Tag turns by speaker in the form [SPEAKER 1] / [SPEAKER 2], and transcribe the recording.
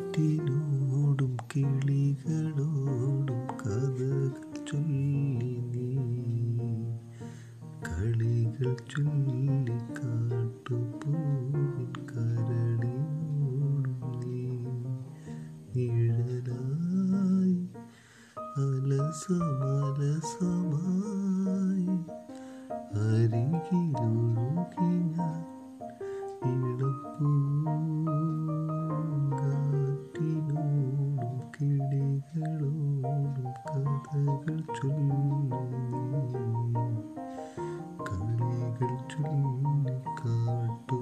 [SPEAKER 1] പൂങ്കാറ്റിനോടും കിളികളോടും കഥകൾ ചൊല്ലി കളികൾ ചൊല്ലി കാട്ടുപൂവിൻ കരളിനോടും നീ നിഴലായി അലസമലസമായി അരികിലൊഴുകി കഥകളോടു കഥകൾ ചൊല്ലി കളികൾ ചൊല്ലി കാട്ടു.